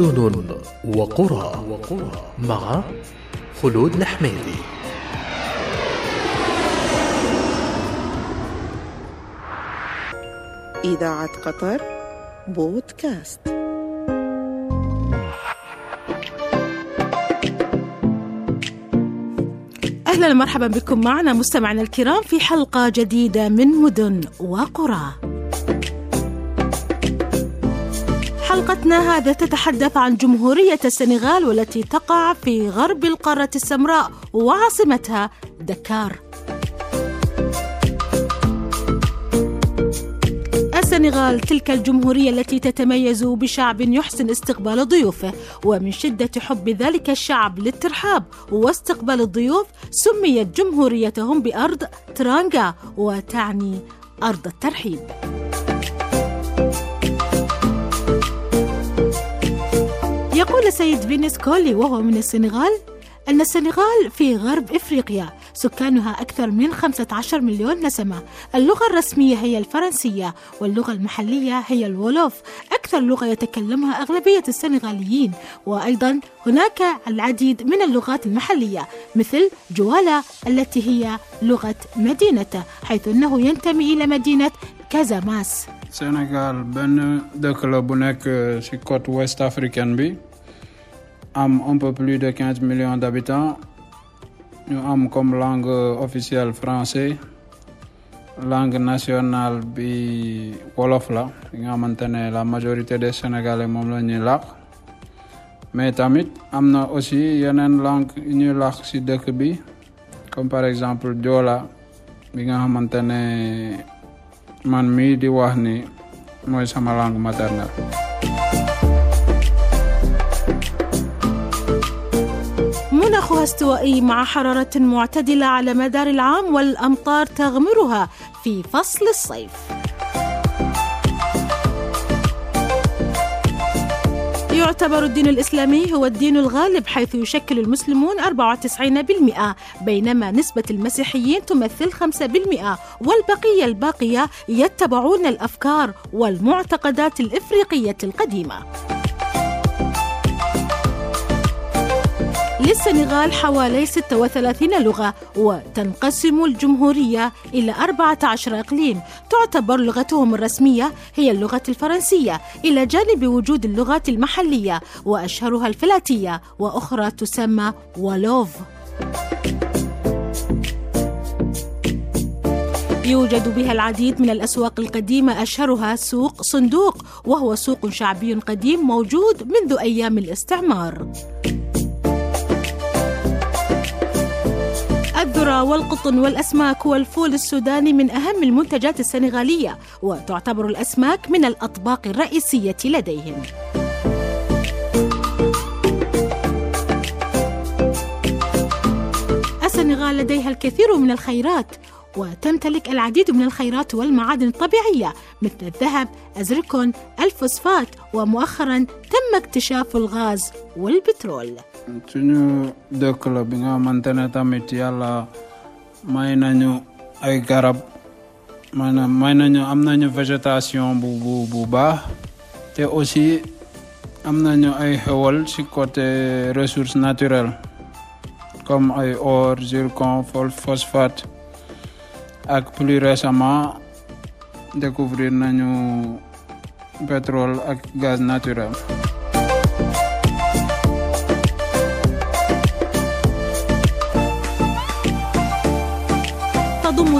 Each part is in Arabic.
مدن وقرى مع خلود الحميدي إذاعة قطر بودكاست. أهلا ومرحبا بكم معنا مستمعنا الكرام في حلقة جديدة من مدن وقرى. حلقتنا هذا تتحدث عن جمهورية السنغال والتي تقع في غرب القارة السمراء وعاصمتها دكار. السنغال تلك الجمهورية التي تتميز بشعب يحسن استقبال ضيوفه ومن شدة حب ذلك الشعب للترحاب واستقبال الضيوف سميت جمهوريتهم بأرض ترانغا وتعني أرض الترحيب. يقول سيد فينيس كولي وهو من السنغال أن السنغال في غرب إفريقيا سكانها أكثر من 15 مليون نسمة. اللغة الرسمية هي الفرنسية واللغة المحلية هي الولوف. أكثر لغة يتكلمها أغلبية السنغاليين وأيضا هناك العديد من اللغات المحلية مثل جوالا التي هي لغة مدينته حيث أنه ينتمي إلى مدينة كازاماس. dëkk la bu nekk ci côte ouest africaine bi am un peu plus de 15 millions d'habitants. Ñu am comme langue officielle français langue nationale bi wolof la. Nga la majorité des sénégalais moom mais tamit am na aussi yeneen langue yu ñuy làkk ci dëkk bi. Comme par exemple joola bi nga xamante ne langue maternelle استوائي مع حرارة معتدلة على مدار العام والأمطار تغمرها في فصل الصيف. يعتبر الدين الإسلامي هو الدين الغالب حيث يشكل المسلمون 94% بينما نسبة المسيحيين تمثل 5% والبقية الباقية يتبعون الأفكار والمعتقدات الإفريقية القديمة. للسنغال حوالي 36 لغة وتنقسم الجمهورية إلى 14 إقليم. تعتبر لغتهم الرسمية هي اللغة الفرنسية إلى جانب وجود اللغات المحلية وأشهرها الفلاتية وأخرى تسمى والوف. يوجد بها العديد من الأسواق القديمة أشهرها سوق صندوق وهو سوق شعبي قديم موجود منذ أيام الاستعمار. الذرة والقطن والأسماك والفول السوداني من أهم المنتجات السنغالية وتعتبر الأسماك من الأطباق الرئيسية لديهم. السنغال لديها الكثير من الخيرات وتمتلك العديد من الخيرات والمعادن الطبيعية مثل الذهب، الزركون، الفوسفات ومؤخرا تم اكتشاف الغاز والبترول. Suñu dëkk la bi nga xamante ne tamit yàlla may nañu ay garab maanaam may nañu am nañu végétation bu bu baax te aussi am nañu ay xewal ci côté ressources naturelles comme ay or zircon phosphate ak plus récemment découvrir nañu pétrole ak gaz naturel.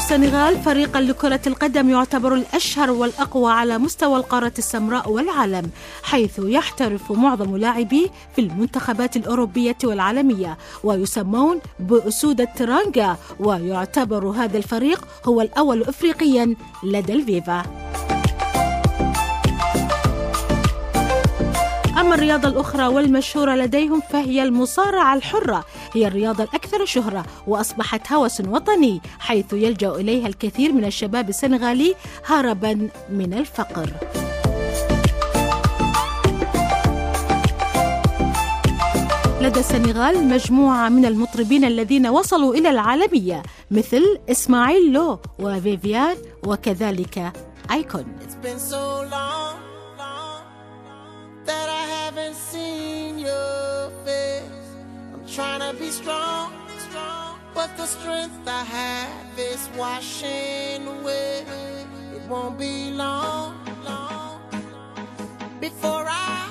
السنغال فريقا لكرة القدم يعتبر الأشهر والأقوى على مستوى القارة السمراء والعالم حيث يحترف معظم لاعبيه في المنتخبات الأوروبية والعالمية ويسمون بأسود الترانجا ويعتبر هذا الفريق هو الأول إفريقيا لدى الفيفا. أما الرياضة الأخرى والمشهورة لديهم فهي المصارعة الحرة. هي الرياضة الأكثر شهرة وأصبحت هوس وطني حيث يلجأ إليها الكثير من الشباب السنغالي هربا من الفقر. لدى السنغال مجموعة من المطربين الذين وصلوا إلى العالمية مثل إسماعيل لو وفيفيان وكذلك آيكون. It's been so long, trying to be strong, strong. But the strength I have is washing away. It won't be long, long before I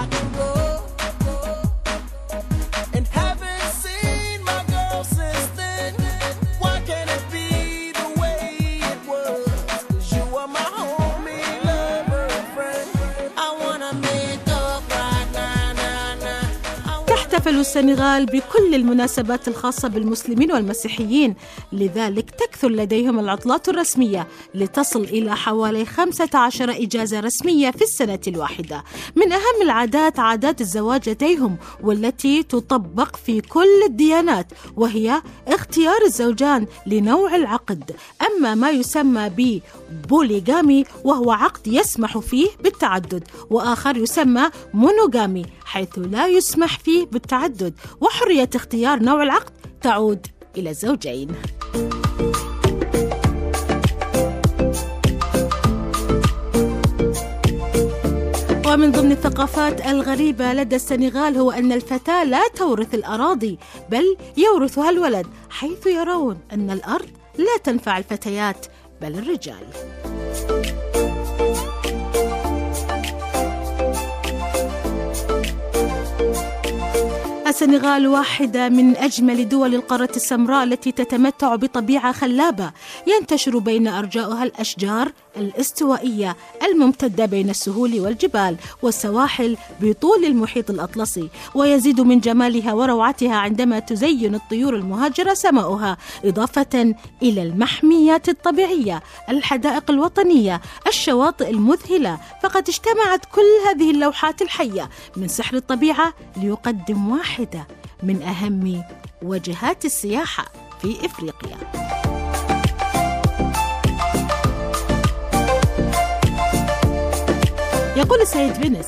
rock and roll. السنغال بكل المناسبات الخاصة بالمسلمين والمسيحيين. لذلك تكثر لديهم العطلات الرسمية لتصل إلى حوالي 15 إجازة رسمية في السنة الواحدة. من أهم العادات عادات الزواج لديهم والتي تطبق في كل الديانات وهي اختيار الزوجان لنوع العقد. أما ما يسمى ببوليغامي وهو عقد يسمح فيه بالتعدد وآخر يسمى مونوغامي حيث لا يسمح فيه بالتعدد. وحرية اختيار نوع العقد تعود إلى الزوجين ومن ضمن الثقافات الغريبة لدى السنغال هو أن الفتاة لا تورث الأراضي بل يورثها الولد حيث يرون أن الأرض لا تنفع الفتيات بل الرجال. السنغال واحدة من أجمل دول القارة السمراء التي تتمتع بطبيعة خلابة. ينتشر بين أرجائها الأشجار الاستوائية الممتدة بين السهول والجبال والسواحل بطول المحيط الأطلسي ويزيد من جمالها وروعتها عندما تزين الطيور المهاجرة سماؤها إضافة إلى المحميات الطبيعية الحدائق الوطنية الشواطئ المذهلة فقد اجتمعت كل هذه اللوحات الحية من سحر الطبيعة ليقدم واحدة من أهم وجهات السياحة في إفريقيا. يقول السيد فينيس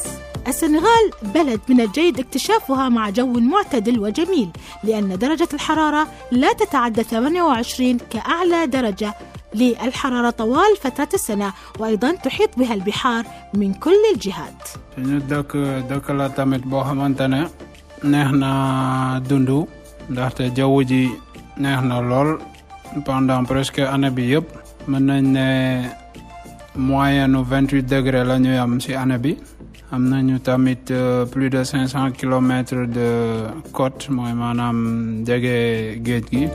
السنغال بلد من الجيد اكتشافها مع جو معتدل وجميل لأن درجة الحرارة لا تتعدى 28 كأعلى درجة للحرارة طوال فترة السنة وأيضا تحيط بها البحار من كل الجهات. lool pendant presque année bi yëpp mën nañ ne moyenne vingt huit degré la ñuy am ci année bi. Am nañu tamit euh, plus de cinq cent kilomètres de côte mooy maanaam jege gi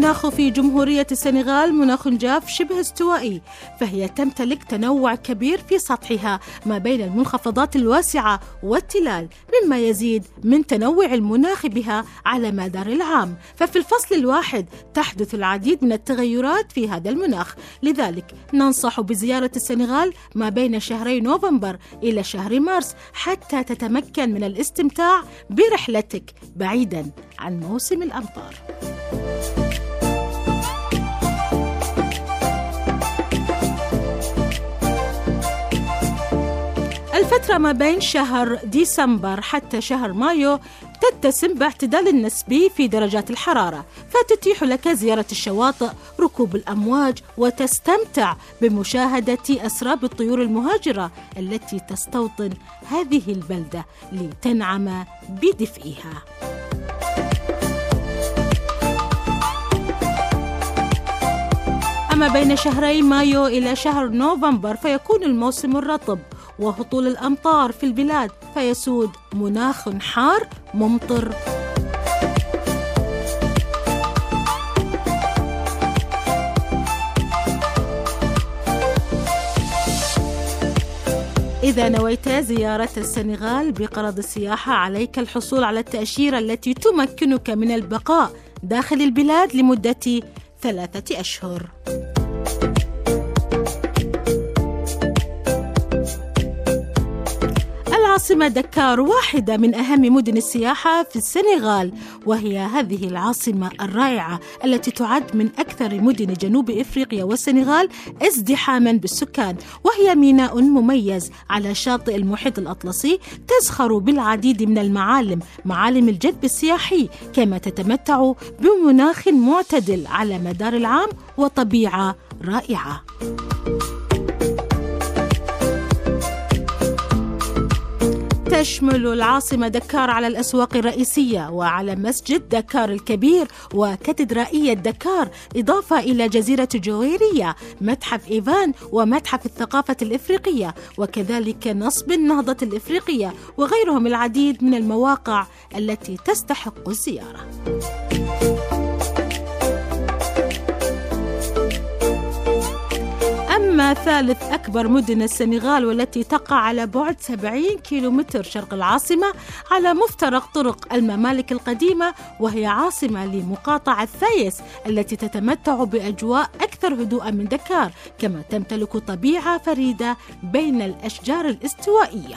المناخ في جمهورية السنغال مناخ جاف شبه استوائي فهي تمتلك تنوع كبير في سطحها ما بين المنخفضات الواسعة والتلال مما يزيد من تنوع المناخ بها على مدار العام. ففي الفصل الواحد تحدث العديد من التغيرات في هذا المناخ لذلك ننصح بزيارة السنغال ما بين شهري نوفمبر إلى شهر مارس حتى تتمكن من الاستمتاع برحلتك بعيدا عن موسم الأمطار. الفترة ما بين شهر ديسمبر حتى شهر مايو تتسم باعتدال النسبي في درجات الحرارة فتتيح لك زيارة الشواطئ ركوب الأمواج وتستمتع بمشاهدة أسراب الطيور المهاجرة التي تستوطن هذه البلدة لتنعم بدفئها. أما بين شهري مايو إلى شهر نوفمبر فيكون الموسم الرطب وهطول الأمطار في البلاد فيسود مناخ حار ممطر إذا نويت زيارة السنغال بقرض السياحة عليك الحصول على التأشيرة التي تمكنك من البقاء داخل البلاد لمدة ثلاثة أشهر. العاصمة دكار واحدة من أهم مدن السياحة في السنغال وهي هذه العاصمة الرائعة التي تعد من أكثر مدن جنوب إفريقيا والسنغال ازدحاما بالسكان وهي ميناء مميز على شاطئ المحيط الأطلسي تزخر بالعديد من المعالم معالم الجذب السياحي كما تتمتع بمناخ معتدل على مدار العام وطبيعة رائعة. تشمل العاصمة دكار على الأسواق الرئيسية وعلى مسجد دكار الكبير وكاتدرائية دكار إضافة إلى جزيرة جويرية متحف إيفان ومتحف الثقافة الإفريقية وكذلك نصب النهضة الإفريقية وغيرهم العديد من المواقع التي تستحق الزيارة. ثالث أكبر مدن السنغال والتي تقع على بعد 70 كيلومتر شرق العاصمة على مفترق طرق الممالك القديمة وهي عاصمة لمقاطعة ثايس التي تتمتع بأجواء أكثر هدوءا من دكار كما تمتلك طبيعة فريدة بين الأشجار الاستوائية.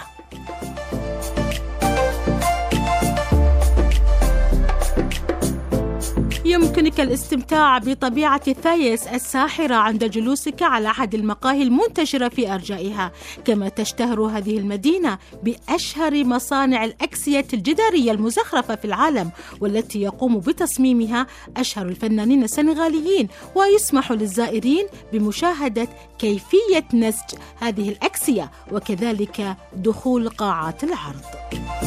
يمكنك الاستمتاع بطبيعة ثايس الساحرة عند جلوسك على أحد المقاهي المنتشرة في أرجائها كما تشتهر هذه المدينة بأشهر مصانع الأكسية الجدارية المزخرفة في العالم والتي يقوم بتصميمها أشهر الفنانين السنغاليين ويسمح للزائرين بمشاهدة كيفية نسج هذه الأكسية وكذلك دخول قاعات العرض.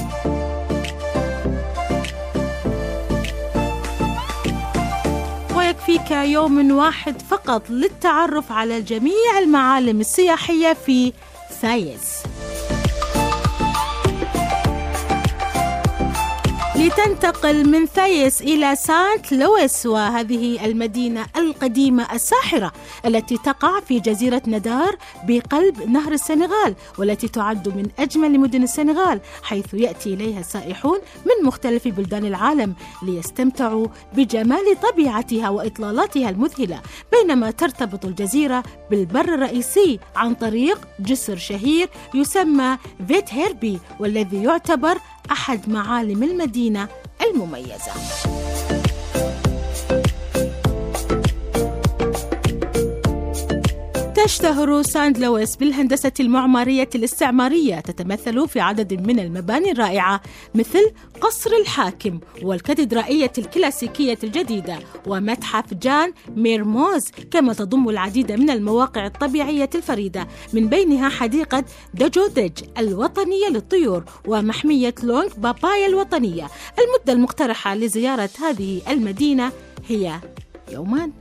ويكفيك يوم واحد فقط للتعرف على جميع المعالم السياحية في ثايس لتنتقل من ثايس إلى سانت لويس وهذه المدينة القديمة الساحرة التي تقع في جزيرة ندار بقلب نهر السنغال والتي تعد من أجمل مدن السنغال حيث يأتي إليها السائحون من مختلف بلدان العالم ليستمتعوا بجمال طبيعتها وإطلالاتها المذهلة بينما ترتبط الجزيرة بالبر الرئيسي عن طريق جسر شهير يسمى فيدهيربي والذي يعتبر أحد معالم المدينة المميزة. تشتهر سانت لويس بالهندسة المعمارية الاستعمارية تتمثل في عدد من المباني الرائعة مثل قصر الحاكم والكاتدرائية الكلاسيكية الجديدة ومتحف جان ميرموز كما تضم العديد من المواقع الطبيعية الفريدة من بينها حديقة دجودج الوطنية للطيور ومحمية لونغ بابايا الوطنية. المدة المقترحة لزيارة هذه المدينة هي يومان.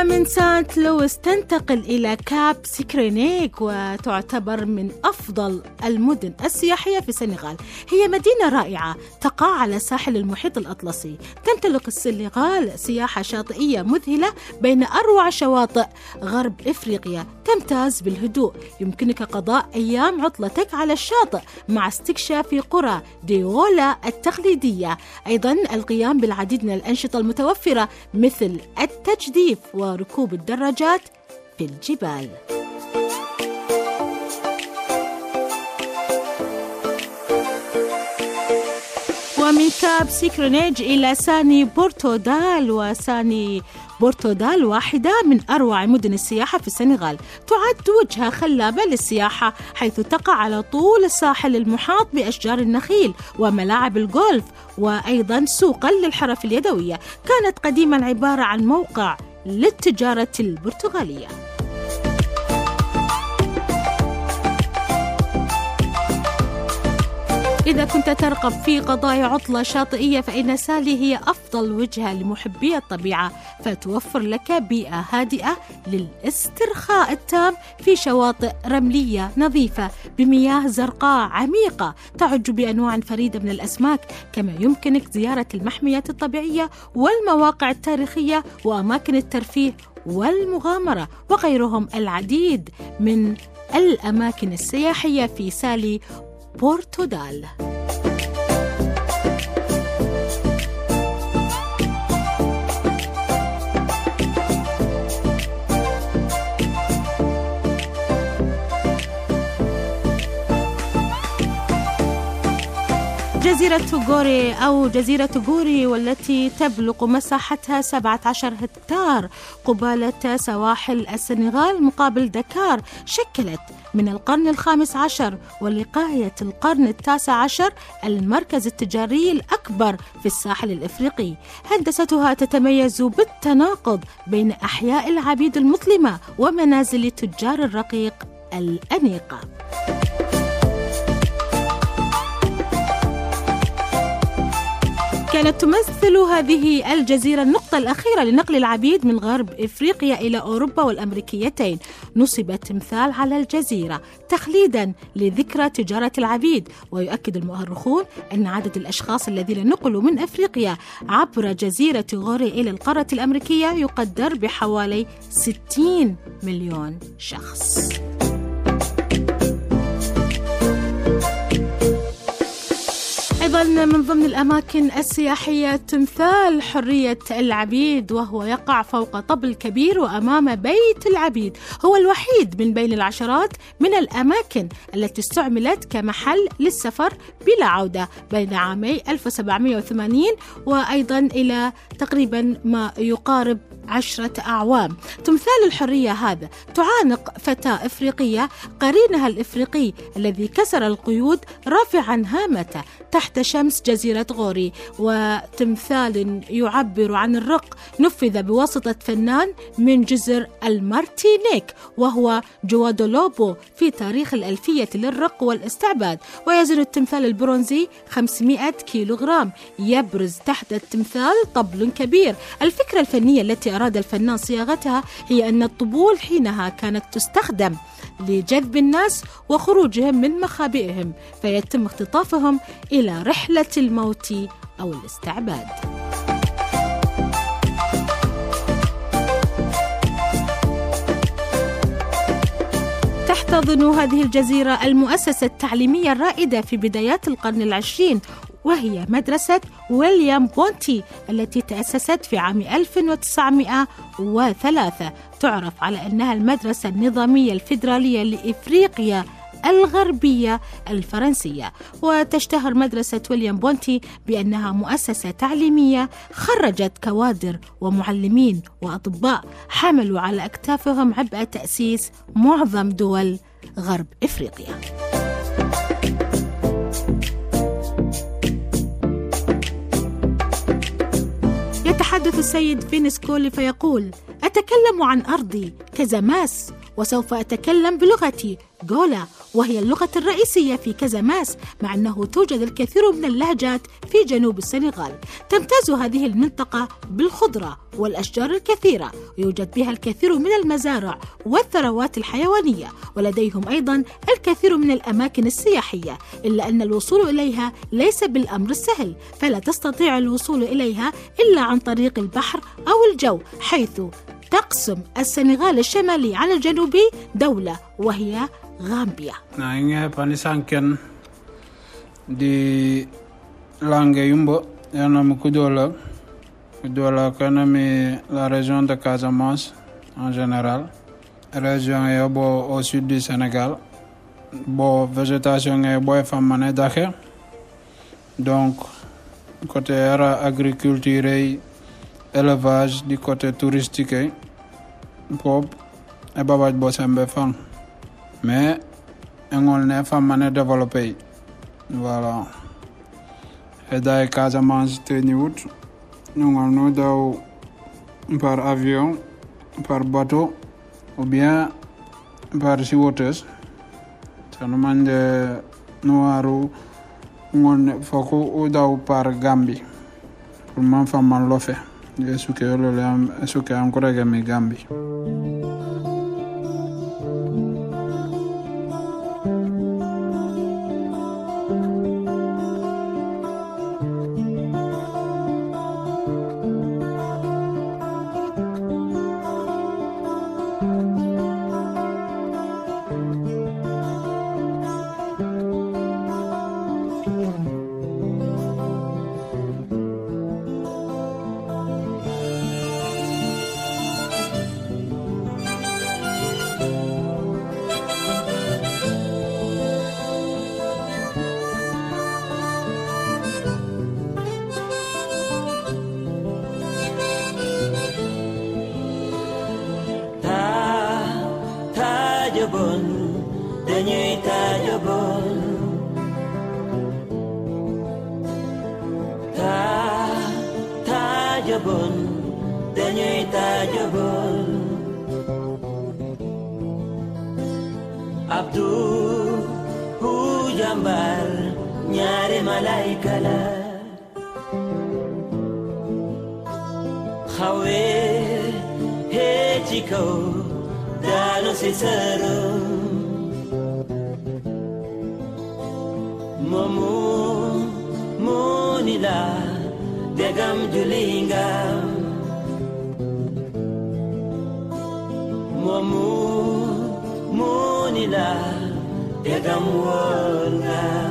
ومن سانت لويس تنتقل إلى كاب سكرينيك وتعتبر من أفضل المدن السياحية في السنغال. هي مدينة رائعة تقع على ساحل المحيط الأطلسي. تمتلك السنغال سياحة شاطئية مذهلة بين أروع شواطئ غرب إفريقيا تمتاز بالهدوء. يمكنك قضاء أيام عطلتك على الشاطئ مع استكشاف قرى ديولا التقليدية. أيضا القيام بالعديد من الأنشطة المتوفرة مثل التجديف وركوب الدراجات في الجبال. ومن كاب سكيرينغ إلى سالي بورتودال وسالي بورتودال واحدة من أروع مدن السياحة في السنغال. تعد وجهة خلابة للسياحة حيث تقع على طول الساحل المحاط بأشجار النخيل وملاعب الجولف وأيضا سوقا للحرف اليدوية. كانت قديما عبارة عن موقع للتجارة البرتغالية. إذا كنت ترغب في قضاء عطلة شاطئية فإن سالي هي أفضل وجهة لمحبي الطبيعة. فتوفر لك بيئة هادئة للاسترخاء التام في شواطئ رملية نظيفة بمياه زرقاء عميقة تعج بأنواع فريدة من الأسماك كما يمكنك زيارة المحميات الطبيعية والمواقع التاريخية وأماكن الترفيه والمغامرة وغيرهم العديد من الأماكن السياحية في سالي بورتودال جزيرة غوري أو جزيرة غوري والتي تبلغ مساحتها 17 هكتار قبالة سواحل السنغال مقابل دكار شكلت من القرن الخامس عشر ولقاية القرن التاسع عشر المركز التجاري الأكبر في الساحل الإفريقي. هندستها تتميز بالتناقض بين أحياء العبيد المظلمة ومنازل تجار الرقيق الأنيقة كانت تمثل هذه الجزيرة النقطة الأخيرة لنقل العبيد من غرب إفريقيا إلى أوروبا والأمريكيتين. نصب تمثال على الجزيرة تخليدا لذكرى تجارة العبيد ويؤكد المؤرخون أن عدد الأشخاص الذين نقلوا من أفريقيا عبر جزيرة غوري إلى القارة الأمريكية يقدر بحوالي 60 مليون شخص. أيضا من ضمن الأماكن السياحية تمثال حرية العبيد وهو يقع فوق طبل كبير وأمام بيت العبيد. هو الوحيد من بين العشرات من الأماكن التي استعملت كمحل للسفر بلا عودة بين عامي 1780 وأيضا إلى تقريبا ما يقارب عشرة أعوام. تمثال الحرية هذا تعانق فتاة إفريقية قرينها الإفريقي الذي كسر القيود رافعا هامته تحت شمس جزيرة غوري. وتمثال يعبر عن الرق نفذ بواسطة فنان من جزر المارتينيك وهو جوادولوبو في تاريخ الألفية للرق والاستعباد. ويزن التمثال البرونزي 500 كيلوغرام. يبرز تحت التمثال طبل كبير. الفكرة الفنية التي أراد الفنان صياغتها هي أن الطبول حينها كانت تستخدم لجذب الناس وخروجهم من مخابئهم فيتم اختطافهم إلى رحلة الموت أو الاستعباد. تحتضن هذه الجزيرة المؤسسة التعليمية الرائدة في بدايات القرن العشرين وهي مدرسة ويليام بونتي التي تأسست في عام 1903 تعرف على أنها المدرسة النظامية الفيدرالية لإفريقيا الغربية الفرنسية. وتشتهر مدرسة ويليام بونتي بأنها مؤسسة تعليمية خرجت كوادر ومعلمين وأطباء حملوا على أكتافهم عبء تأسيس معظم دول غرب إفريقيا. يتحدث السيد فينس كولي فيقول أتكلم عن أرضي كزماس وسوف أتكلم بلغتي غولا وهي اللغة الرئيسية في كزماس مع أنه توجد الكثير من اللهجات في جنوب السنغال. تمتاز هذه المنطقة بالخضرة والأشجار الكثيرة ويوجد بها الكثير من المزارع والثروات الحيوانية ولديهم أيضا الكثير من الأماكن السياحية إلا أن الوصول إليها ليس بالأمر السهل فلا تستطيع الوصول إليها إلا عن طريق البحر أو الجو حيث تقسم السنغال الشمالي عن الجنوبي دولة وهي Gambia. Nainge panisanken di langue yumbo yana mukudola kudola. Kana mi la région de Casamance en général. Région e yobo au sud du Sénégal. Bo végétation e yobo e famane dakhé donc côté era agriculture élevage du côté touristique pop e babaj bo sembe fang mais engol ne fammane développé voilà. E da e casamance teni wut ngol no daw par avion par bateau ou bien par sea waters sano mande noiru ne foko o daw par Gambi pour man famman lofe e suke yolole suke am korege mi Gambi Momo monila degam julinga. Momo monila degam wonga.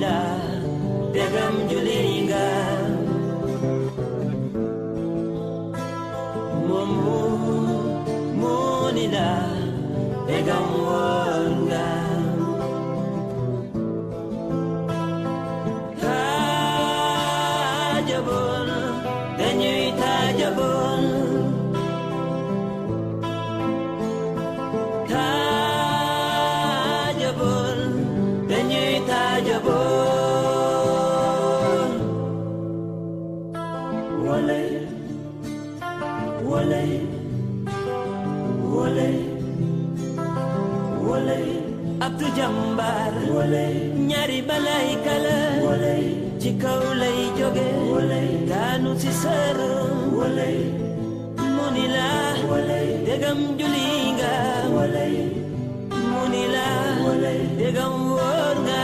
The Begum Julia ñaari balay kala. Ci kaw lay joge. Daanu ci sara mu degam juli nga mu degam wóor nga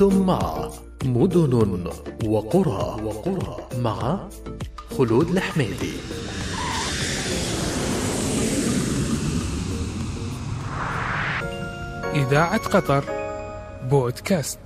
كنتم مع مدن وقرى وقرى مع خلود الحميدي. إذاعة قطر بودكاست.